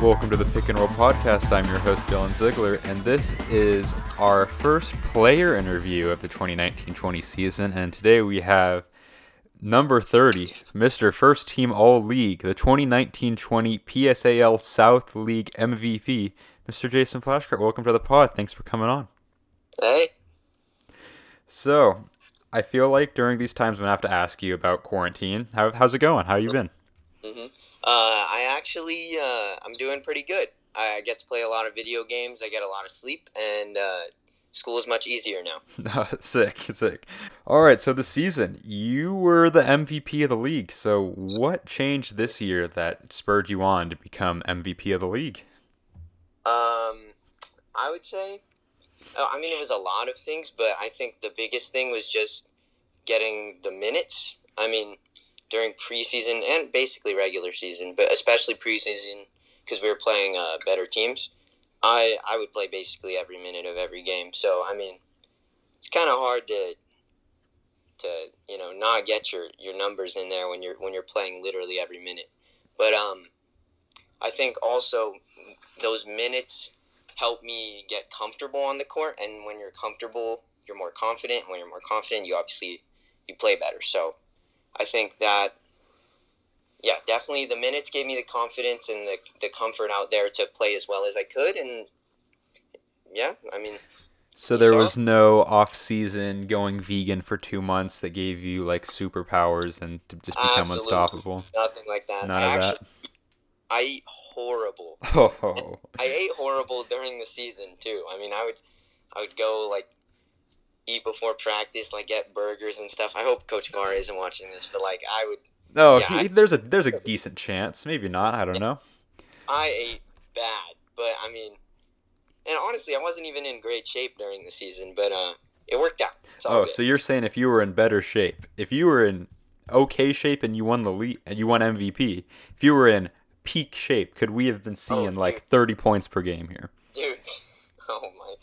Welcome to the Pick and Roll Podcast. I'm your host, Dylan Ziegler, and this is our first player interview of the 2019 20 season. And today we have number 30, Mr. First Team All League, the 2019 20 PSAL South League MVP, Mr. Jason Flashcart. Welcome to the pod. Thanks for coming on. Hey. So, I feel like during these times I'm going to have to ask you about quarantine. How, how's it going? How you been? Mm-hmm. Uh, actually, uh, I'm doing pretty good. I get to play a lot of video games. I get a lot of sleep, and uh, school is much easier now. sick, sick. All right, so the season, you were the MVP of the league. So what changed this year that spurred you on to become MVP of the league? Um, I would say, uh, I mean, it was a lot of things, but I think the biggest thing was just getting the minutes. I mean, during preseason and basically regular season, but especially preseason because we were playing uh, better teams. I I would play basically every minute of every game. So I mean, it's kind of hard to to you know not get your, your numbers in there when you're when you're playing literally every minute. But um, I think also those minutes help me get comfortable on the court, and when you're comfortable, you're more confident. When you're more confident, you obviously you play better. So I think that, yeah, definitely the minutes gave me the confidence and the, the comfort out there to play as well as I could. And yeah, I mean. So there was no off season going vegan for two months that gave you like superpowers and to just become Absolutely. unstoppable. Nothing like that. None I of actually, I ate horrible. that. Oh, I ate horrible during the season too. I mean, I would, I would go like eat before practice, like get burgers and stuff. I hope Coach Gar isn't watching this, but like I would, oh, Yeah, I- there's a there's a decent chance. Maybe not. I don't know. I ate bad. But I mean, and honestly, I wasn't even in great shape during the season, but uh, it worked out. Oh, good. so you're saying if you were in better shape, if you were in okay shape and you won the lead and you won MVP, if you were in peak shape, could we have been seeing like 30 points per game here? dude. Oh my.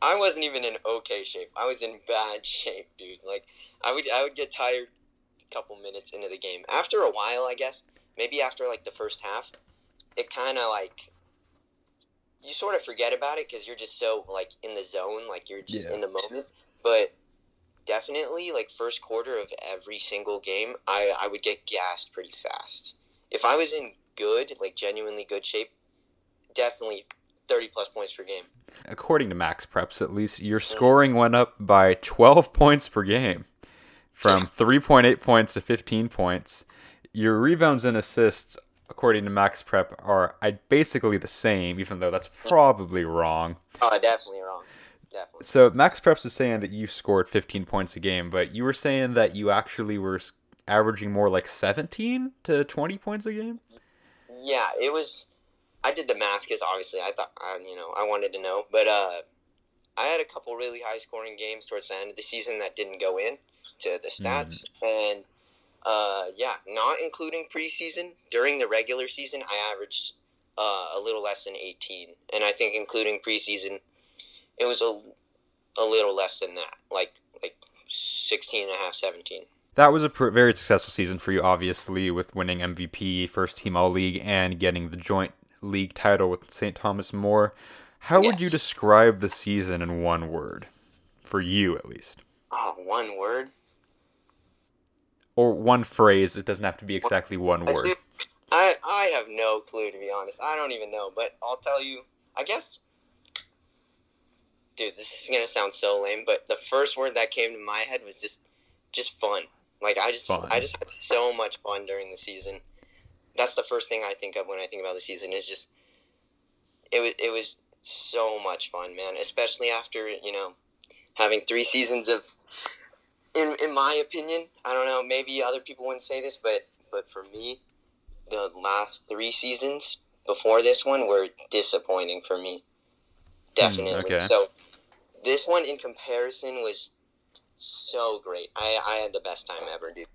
I wasn't even in okay shape. I was in bad shape, dude. Like I would I would get tired a couple minutes into the game. After a while, I guess, maybe after like the first half, it kind of like you sort of forget about it cuz you're just so like in the zone, like you're just Yeah. in the moment. But definitely like first quarter of every single game, I I would get gassed pretty fast. If I was in good, like genuinely good shape, definitely 30 plus points per game. According to MaxPreps, at least, your scoring went up by 12 points per game from 3.8 points to 15 points. Your rebounds and assists, according to MaxPrep, are basically the same, even though that's probably wrong. Oh, definitely wrong. Definitely. So MaxPreps is saying that you scored 15 points a game, but you were saying that you actually were averaging more like 17 to 20 points a game. Yeah, it was. I did the math because obviously I thought, I, you know, I wanted to know. But uh, I had a couple really high scoring games towards the end of the season that didn't go in to the stats. And uh, yeah, not including preseason, during the regular season, I averaged uh, a little less than 18. And I think including preseason, it was a, a little less than that, like like 16 and a half, 17. That was a pr- very successful season for you, obviously, with winning MVP, first team All League, and getting the joint league title with St. Thomas More. How would you describe the season in one word? For you, at least. Oh, one word? Or one phrase. It doesn't have to be exactly one word. I I have no clue to be honest. I don't even know, but I'll tell you. I guess, dude, this is gonna sound so lame, but the first word that came to my head was just just fun. Like I just Fun. I just had so much fun during the season. That's the first thing I think of when I think about the season. Is just it was it was so much fun, man. Especially after you know having three seasons of. In, in my opinion, I don't know. Maybe other people wouldn't say this, but but for me, the last three seasons before this one were disappointing for me. Hmm, Definitely. okay. So this one in comparison was so great. I, I had the best time ever, dude.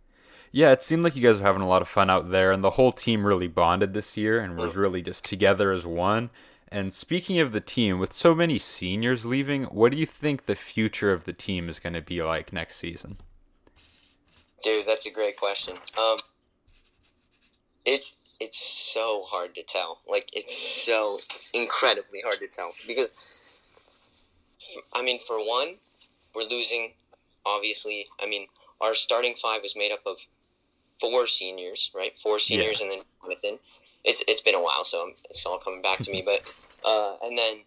Yeah, it seemed like you guys were having a lot of fun out there, and the whole team really bonded this year and was really just together as one. And speaking of the team, with so many seniors leaving, what do you think the future of the team is going to be like next season? Dude, that's a great question. Um, it's it's so hard to tell. Like it's so incredibly hard to tell because I mean, for one, we're losing. Obviously, I mean, our starting five is made up of four seniors, right? Four seniors yeah. and then Jonathan. It's it's been a while, so it's all coming back to me. But uh, and then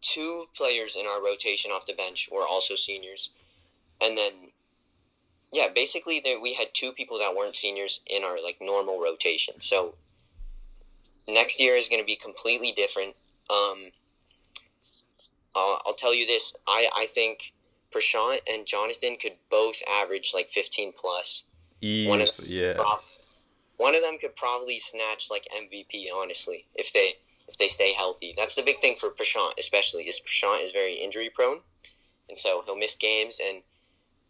two players in our rotation off the bench were also seniors, and then yeah, basically there, we had two people that weren't seniors in our like normal rotation. So next year is going to be completely different. Um, uh, I'll tell you this: I I think Prashant and Jonathan could both average like fifteen plus. One of them, yeah. one of them could probably snatch like MVP, honestly, if they if they stay healthy. That's the big thing for Prashant, especially, is Prashant is very injury prone, and so he'll miss games, and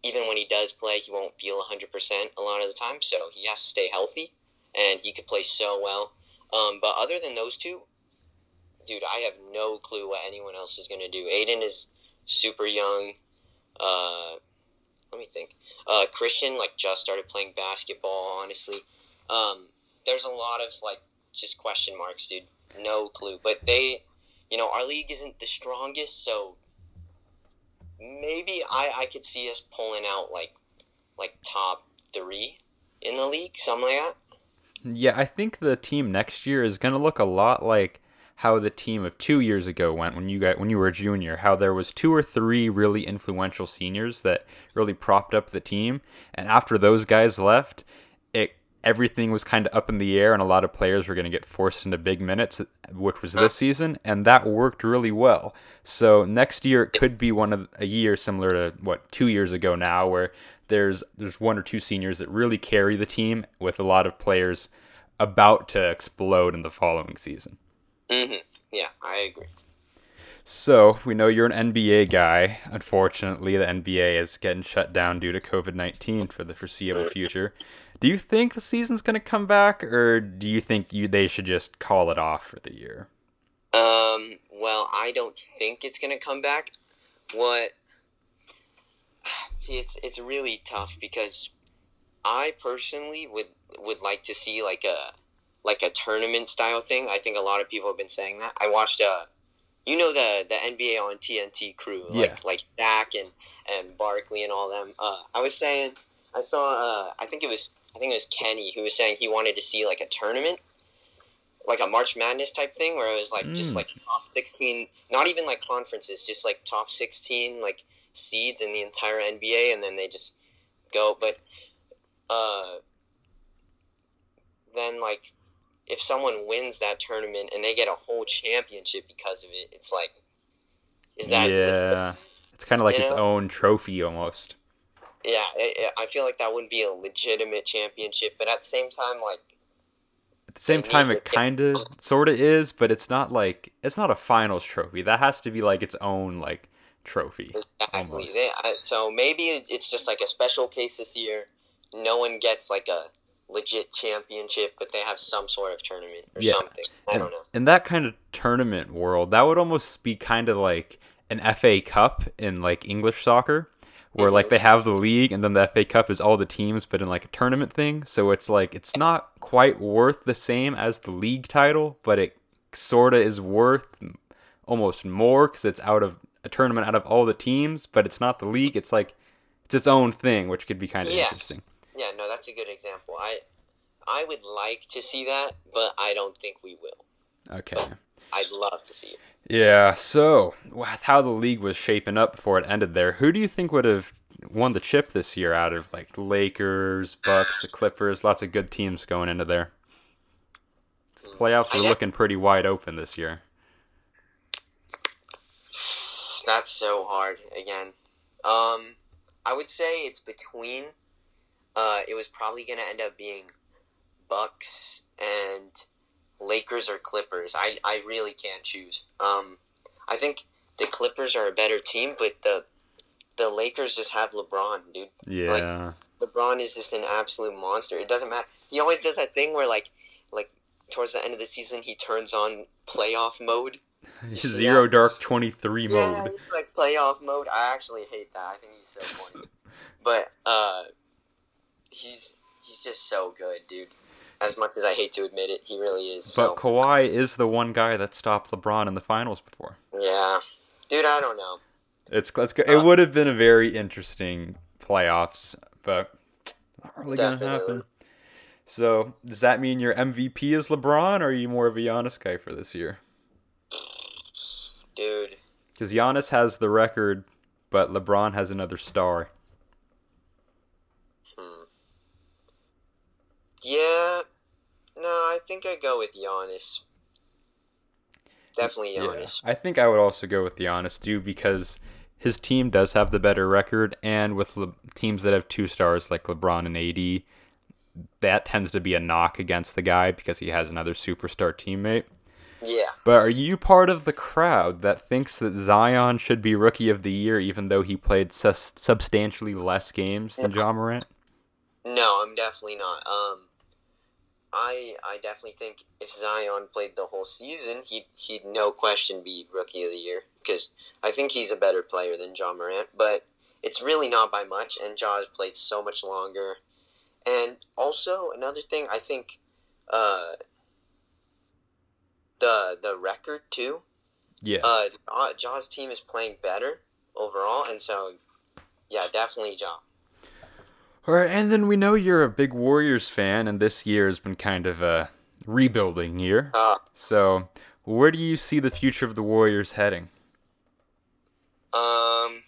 even when he does play, he won't feel hundred percent a lot of the time. So he has to stay healthy, and he could play so well. Um, but other than those two, dude, I have no clue what anyone else is gonna do. Aiden is super young. Uh, let me think. Uh, Christian like just started playing basketball. Honestly, um, there's a lot of like just question marks, dude. No clue. But they, you know, our league isn't the strongest, so maybe I I could see us pulling out like like top three in the league, something like that. Yeah, I think the team next year is gonna look a lot like how the team of two years ago went when you got when you were a junior. How there was two or three really influential seniors that really propped up the team, and after those guys left, it everything was kind of up in the air, and a lot of players were going to get forced into big minutes, which was this season, and that worked really well. So next year it could be one of a year similar to what two years ago now, where there's there's one or two seniors that really carry the team, with a lot of players about to explode in the following season. Mm-hmm. Yeah, I agree. So we know you're an NBA guy. Unfortunately, the NBA is getting shut down due to COVID nineteen for the foreseeable future. Do you think the season's going to come back, or do you think you they should just call it off for the year? Um. Well, I don't think it's going to come back. What? See, it's it's really tough because I personally would would like to see like a like a tournament style thing. I think a lot of people have been saying that. I watched uh you know the the NBA on TNT crew, like yeah. like Shaq and and Barkley and all them. Uh, I was saying I saw uh, I think it was I think it was Kenny who was saying he wanted to see like a tournament, like a March Madness type thing, where it was like mm. just like top sixteen, not even like conferences, just like top sixteen like seeds in the entire NBA, and then they just go. But uh, then like if someone wins that tournament and they get a whole championship because of it, it's like, is that yeah? It's kind of like its know? own trophy almost. Yeah, it, it, I feel like that wouldn't be a legitimate championship, but at the same time, like. At the same time, it kind of, sort of is, but it's not like it's not a finals trophy. That has to be like its own like trophy. Exactly. They, so maybe it's just like a special case this year. No one gets like a legit championship, but they have some sort of tournament or yeah. something. I don't know. In that kind of tournament world, that would almost be kind of like an FA Cup in like English soccer, where mm-hmm. like they have the league and then the FA Cup is all the teams, but in like a tournament thing. So it's like it's not quite worth the same as the league title, but it sort of is worth almost more because it's out of a tournament out of all the teams, but it's not the league. It's like it's its own thing, which could be kind of yeah. interesting. Yeah, no, that's a good example. I I would like to see that, but I don't think we will. Okay. But I'd love to see it. Yeah, so with how the league was shaping up before it ended there, who do you think would have won the chip this year out of like Lakers, Bucks, the Clippers, lots of good teams going into there? The mm, playoffs are looking pretty wide open this year. That's so hard again. Um I would say it's between uh, it was probably going to end up being Bucks and Lakers or Clippers. I, I really can't choose. Um, I think the Clippers are a better team, but the the Lakers just have LeBron, dude. Yeah. Like, LeBron is just an absolute monster. It doesn't matter. He always does that thing where like like towards the end of the season he turns on playoff mode. Zero dark twenty three mode. Yeah, it's like playoff mode. I actually hate that. I think he's so funny. but uh he's he's just so good, dude. As much as I hate to admit it, he really is. But So Kawhi is the one guy that stopped LeBron in the finals before. yeah, dude, I don't know. It's let's go. It Uh, would have been a very interesting playoffs, but not really gonna happen. So does that mean your MVP is LeBron, or are you more of a Giannis guy for this year? Dude, Because Giannis has the record, but LeBron has another star. Yeah, no, I think I go with Giannis. Definitely Giannis. I think I would also go with Giannis too because his team does have the better record, and with Le- teams that have two stars like LeBron and AD, that tends to be a knock against the guy because he has another superstar teammate. Yeah. But are you part of the crowd that thinks that Zion should be Rookie of the Year even though he played sus- substantially less games than Ja Morant? No, I'm definitely not. Um, I I definitely think if Zion played the whole season, he'd he'd no question be rookie of the year because I think he's a better player than Ja Morant. But it's really not by much, and Ja's played so much longer. And also another thing, I think, uh, the the record too. Yeah. Uh, Ja's team is playing better overall, and so yeah, definitely Ja. All right, and then we know you're a big Warriors fan, and this year has been kind of a rebuilding year. Uh, So, where do you see the future of the Warriors heading? Um,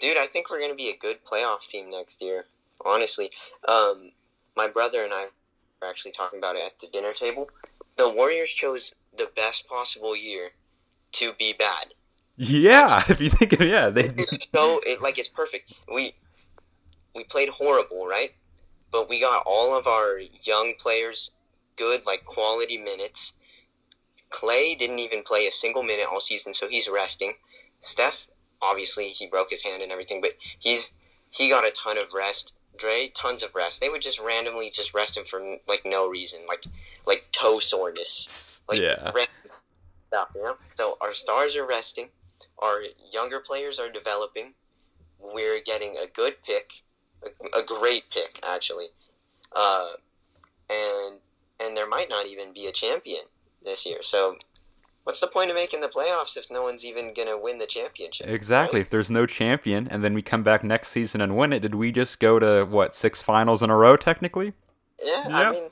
dude, I think we're gonna be a good playoff team next year. Honestly, um, my brother and I were actually talking about it at the dinner table. The Warriors chose the best possible year to be bad. Yeah, if you think of yeah, they so it like it's perfect. We we played horrible, right? But we got all of our young players good, like quality minutes. Clay didn't even play a single minute all season, so he's resting. Steph, obviously, he broke his hand and everything, but he's he got a ton of rest. Dray, tons of rest. They would just randomly just rest him for like no reason, like like toe soreness like yeah. random stuff, you know. So our stars are resting, our younger players are developing. We're getting a good pick, a, a great pick actually, uh, and and there might not even be a champion this year. So, what's the point of making the playoffs if no one's even gonna win the championship? Exactly. If there's no champion and then we come back next season and win it, did we just go to what, six finals in a row technically? Yeah, Yeah. I mean,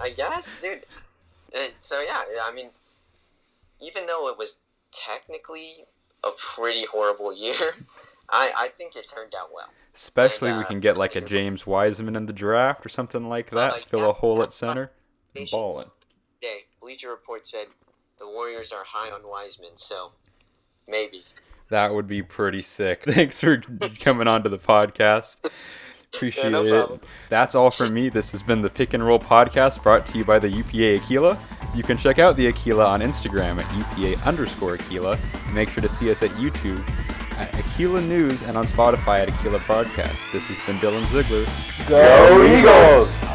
I guess, dude. So yeah, I mean, even though it was technically a pretty horrible year, I I think it turned out well. Especially And, we uh, can get like a James Wiseman in the draft or something like that, Uh, fill yeah. a hole at center, They and should- ballin'. Today, Bleacher Report said the Warriors are high on Wiseman, so maybe. That would be pretty sick. Thanks for coming on to the podcast. Appreciate no it. That's all from me. This has been the Pick and Roll podcast brought to you by the UPA Aquila. You can check out the Aquila on Instagram at UPA underscore Aquila. And make sure to see us at YouTube at Aquila News and on Spotify at Aquila Podcast. This has been Dylan Ziegler. Go go Eagles!